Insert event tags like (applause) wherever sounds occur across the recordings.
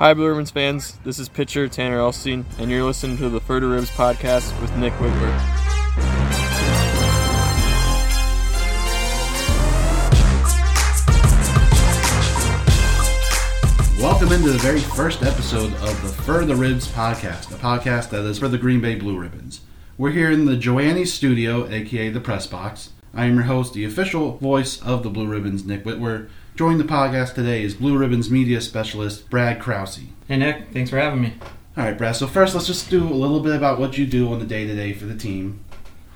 Hi, Blue Ribbons fans. This is pitcher Tanner Elstein, and you're listening to the FerDaRibbs podcast with Nick Witwer. Welcome into the very first episode of the FerDaRibbs podcast, a podcast that is for the Green Bay Blue Ribbons. We're here in the Joanne's studio, aka the Press Box. I am your host, the official voice of the Blue Ribbons, Nick Witwer. Joining the podcast today is Blue Ribbons media specialist Brad Krause. Hey Nick, thanks for having me. All right, Brad. So first, let's just do a little bit about what you do on the day to day for the team.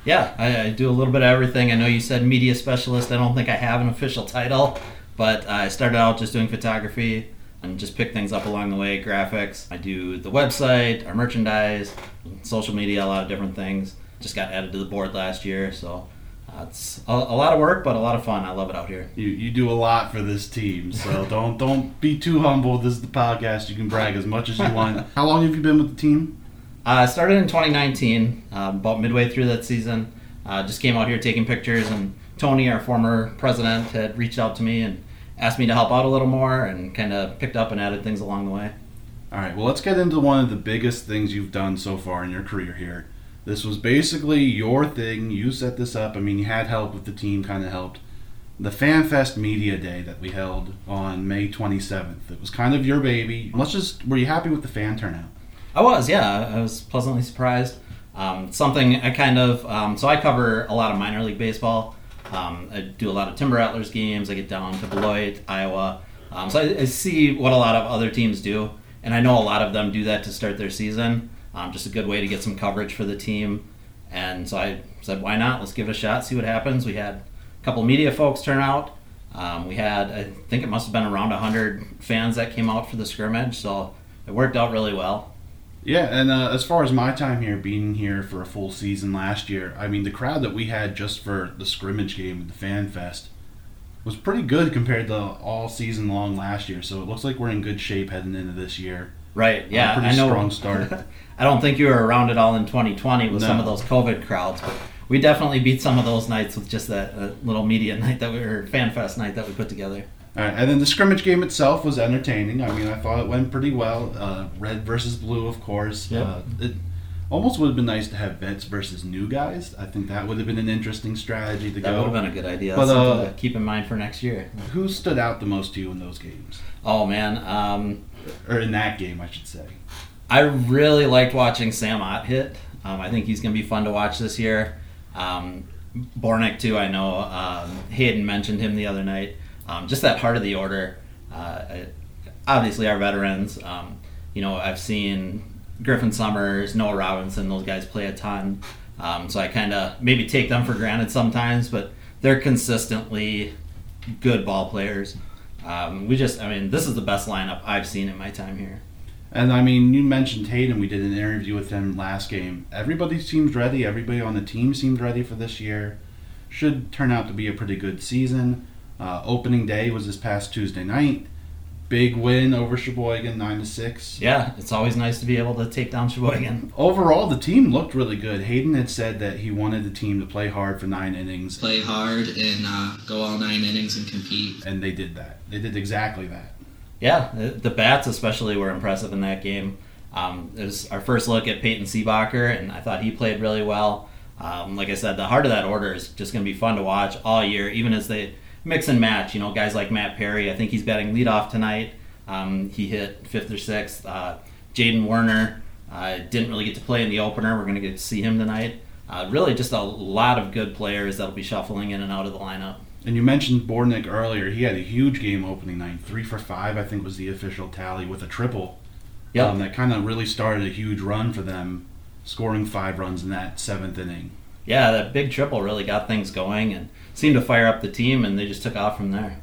Yeah, I, I, do a little bit of everything. I know you said media specialist. I don't think I have an official title, but I started out just doing photography and just pick things up along the way. Graphics. I do the website, our merchandise, social media, a lot of different things. Just got added to the board last year, so uh, it's a, a, lot of work, but a lot of fun. I love it out here. You you do a lot for this team, so (laughs) don't don't be too humble. This is the podcast. You can brag as much as you want. (laughs) How long have you been with the team? Uh, I started in 2019, uh, about midway through that season. Uh, just came out here taking pictures, and Tony, our former president, had reached out to me and asked me to help out a little more, and kind of picked up and added things along the way. All right. Well, let's get into one of the biggest things you've done so far in your career here. This was basically your thing. You set this up. I mean, you had help with the team, kind of helped. The FanFest Media Day that we held on May 27th. It was kind of your baby. Let's just, were you happy with the fan turnout? I was, yeah. I was pleasantly surprised. Um, something I kind of um, so I cover a lot of minor league baseball. Um, I do a lot of Timber Rattlers games. I get down to Beloit, Iowa. Um, so I, I, see what a lot of other teams do, and I know a lot of them do that to start their season. Um, just a good way to get some coverage for the team. And so I said, why not? Let's give it a shot, see what happens. We had a couple media folks turn out. Um, we had, I think it must have been around 100 fans that came out for the scrimmage, so it worked out really well. Yeah, and uh, as far as my time here, being here for a full season last year, I mean, the crowd that we had just for the scrimmage game the Fan Fest was pretty good compared to all season long last year. So it looks like we're in good shape heading into this year. Right. Yeah. pretty I know. strong start. (laughs) I don't think you were around at all in 2020 with No. some of those COVID crowds, but we definitely beat some of those nights with just that uh, little media (laughs) night that we were fan fest night that we put together. All right, and then the scrimmage game itself was entertaining. I mean, I thought it went pretty well. Uh, red versus blue, of course. Yep. Uh, it almost would have been nice to have vets versus new guys. I think that would have been an interesting strategy to That go. That would have been a good idea. But, uh, to keep in mind for next year. Who stood out the most to you in those games, Oh man, um, or in that game, I should say? I really liked watching Sam Ott hit. Um, I think he's going to be fun to watch this year. Um, Bornick too. I know um, Hayden mentioned him the other night. Um, just that heart of the order. Uh, obviously, our veterans. Um, you know, I've seen Griffin Summers, Noah Robinson. Those guys play a ton. Um, so I kind of maybe take them for granted sometimes, but they're consistently good ball players. Um, we just, I mean, this is the best lineup I've seen in my time here. And I mean, you mentioned Hayden. We did an interview with him last game. Everybody seems ready. Everybody on the team seems ready for this year. Should turn out to be a pretty good season. Uh, opening day was this past Tuesday night. Big win over Sheboygan, nine to six. Yeah, it's always nice to be able to take down Sheboygan. Overall, the team looked really good. Hayden had said that he wanted the team to play hard for nine innings, play hard and uh, go all nine innings and compete. and they did that. They did exactly that. Yeah, the, the bats especially were impressive in that game. Um, it was our first look at Peyton Seebacher, and I thought he played really well. Um, like I said, the heart of that order is just going to be fun to watch all year, even as they mix and match. You know, guys like Matt Perry, I think he's batting leadoff tonight. Um, he hit fifth or sixth. Uh, Jaden Werner uh, didn't really get to play in the opener. We're going to get to see him tonight. Uh, really, just a lot of good players that'll be shuffling in and out of the lineup. And you mentioned Bornick earlier. He had a huge game opening night. Three for five, I think, was the official tally with a triple. Yep. Um, that kind of really started a huge run for them, scoring five runs in that seventh inning. Yeah, that big triple really got things going and seemed to fire up the team, and they just took off from there.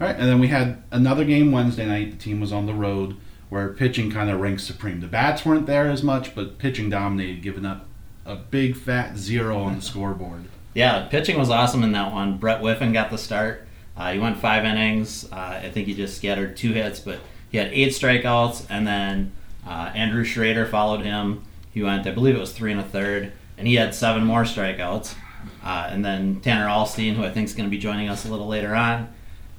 All right, and then we had another game Wednesday night. The team was on the road, where pitching kind of ranked supreme. The bats weren't there as much, but pitching dominated, giving up a big fat zero on the (laughs) scoreboard. Yeah, pitching was awesome in that one. Brett Whiffen got the start. Uh, he went five innings. Uh, I think he just scattered two hits, but he had eight strikeouts, and then uh, Andrew Schrader followed him. He went, I believe it was three and a third, and he had seven more strikeouts. Uh, and then Tanner Alstein, who I think is going to be joining us a little later on,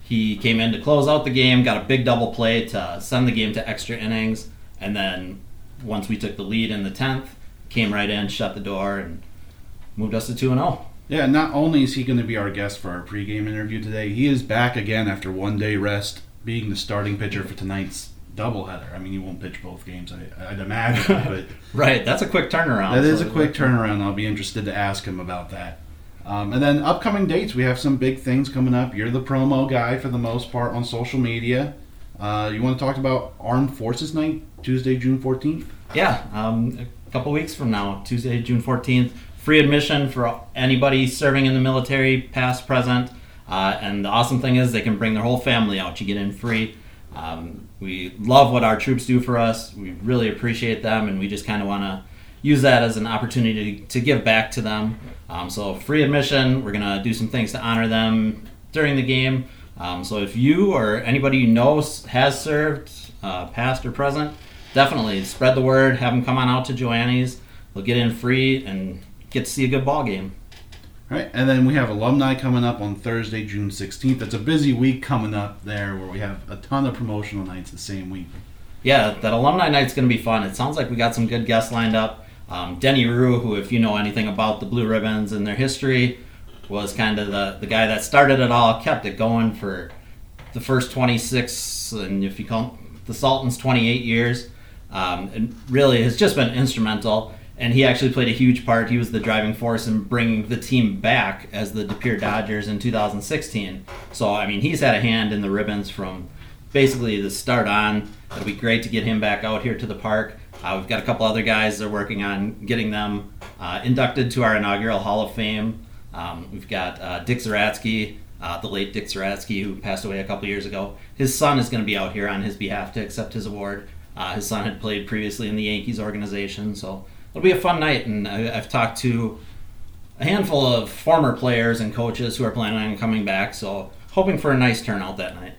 He came in to close out the game, got a big double play to send the game to extra innings, and then once we took the lead in the tenth, came right in, shut the door, and moved us to two and oh. zero. Yeah, not only is he going to be our guest for our pregame interview today, he is back again after one day rest, being the starting pitcher for tonight's doubleheader. I mean, you won't pitch both games, I, I'd imagine, (laughs) but Right, that's a quick turnaround. that is so- a quick turnaround. I'll be interested to ask him about that. Um, and then upcoming dates, we have some big things coming up. You're the promo guy for the most part on social media. Uh, you want to talk about Armed Forces Night, Tuesday, June 14th? Yeah, um, a couple weeks from now, Tuesday, June 14th. Free admission for anybody serving in the military, past, present. Uh, and the awesome thing is they can bring their whole family out. You get in free. Um, we love what our troops do for us. We really appreciate them, and we just kind of want to use that as an opportunity to give back to them. Um, so, free admission. We're going to do some things to honor them during the game. Um, so, if you or anybody you know has served, uh, past or present, definitely spread the word. Have them come on out to Joanne's. They'll get in free and get to see a good ball game. Right, and then we have alumni coming up on Thursday, June 16th. It's a busy week coming up there where we have a ton of promotional nights the same week. Yeah, that alumni night's going to be fun. It sounds like we got some good guests lined up. Um, Denny Rue, who, if you know anything about the Blue Ribbons and their history, was kind of the, the guy that started it all, kept it going for the first 26, and if you count the Sultans, 28 years. Um, and really has just been instrumental. And he actually played a huge part. He was the driving force in bringing the team back as the DePere Dodgers in 2016. So, I mean, he's had a hand in the ribbons from basically the start on. It'll be great to get him back out here to the park. Uh, we've got a couple other guys that are working on getting them uh, inducted to our inaugural Hall of Fame. Um, we've got uh, Dick Zaratsky, uh, the late Dick Zaratsky, who passed away a couple years ago. His son is going to be out here on his behalf to accept his award. Uh, his son had played previously in the Yankees organization, so it'll be a fun night. And I, I've talked to a handful of former players and coaches who are planning on coming back, so hoping for a nice turnout that night.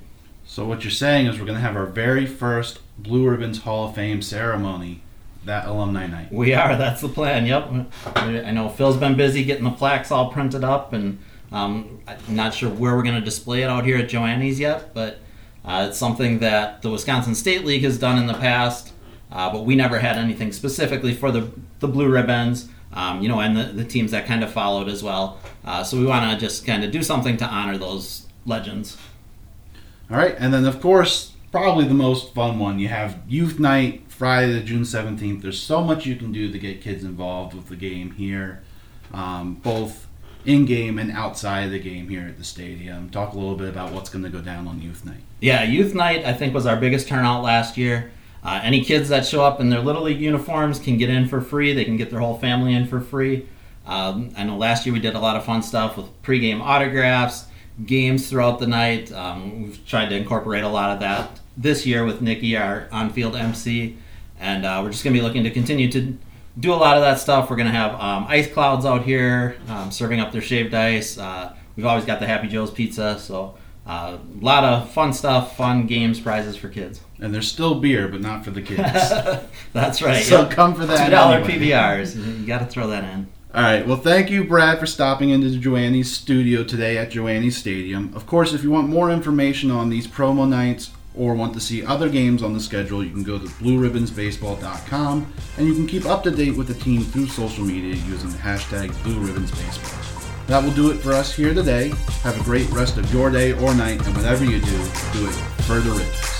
So, what you're saying is we're going to have our very first Blue Ribbons Hall of Fame ceremony that alumni night. We are. That's the plan. Yep. I know Phil's been busy getting the plaques all printed up, and um, I'm not sure where we're going to display it out here at Joanne's yet, but uh, it's something that the Wisconsin State League has done in the past. Uh, but we never had anything specifically for the the blue ribbons, um, you know, and the, the teams that kind of followed as well. Uh, so we want to just kind of do something to honor those legends. All right, and then of course, probably the most fun one. You have Youth Night Friday, the June 17th. There's so much you can do to get kids involved with the game here, um, both in game and outside of the game here at the stadium. Talk a little bit about what's going to go down on Youth Night. Yeah, Youth Night I think was our biggest turnout last year. Uh, any kids that show up in their little league uniforms can get in for free. They can get their whole family in for free. Um, I know last year we did a lot of fun stuff with pregame autographs, games throughout the night. Um, we've tried to incorporate a lot of that this year with Nikki, our on-field MC, and uh, we're just going to be looking to continue to do a lot of that stuff. We're going to have um, ice clouds out here um, serving up their shaved ice. Uh, we've always got the Happy Joe's pizza, so uh, a lot of fun stuff, fun games, prizes for kids. And there's still beer, but not for the kids. (laughs) That's right. so yep. come for that. Two dollar anyway. PBRs. You got to throw that in. All right. Well, thank you, Brad, for stopping into Joanne's studio today at Joanne's Stadium. Of course, if you want more information on these promo nights or want to see other games on the schedule, you can go to blueribbonsbaseball.com and you can keep up to date with the team through social media using the hashtag BlueRibbonsBaseball. That will do it for us here today. Have a great rest of your day or night, and whatever you do, do it further the Ribbons.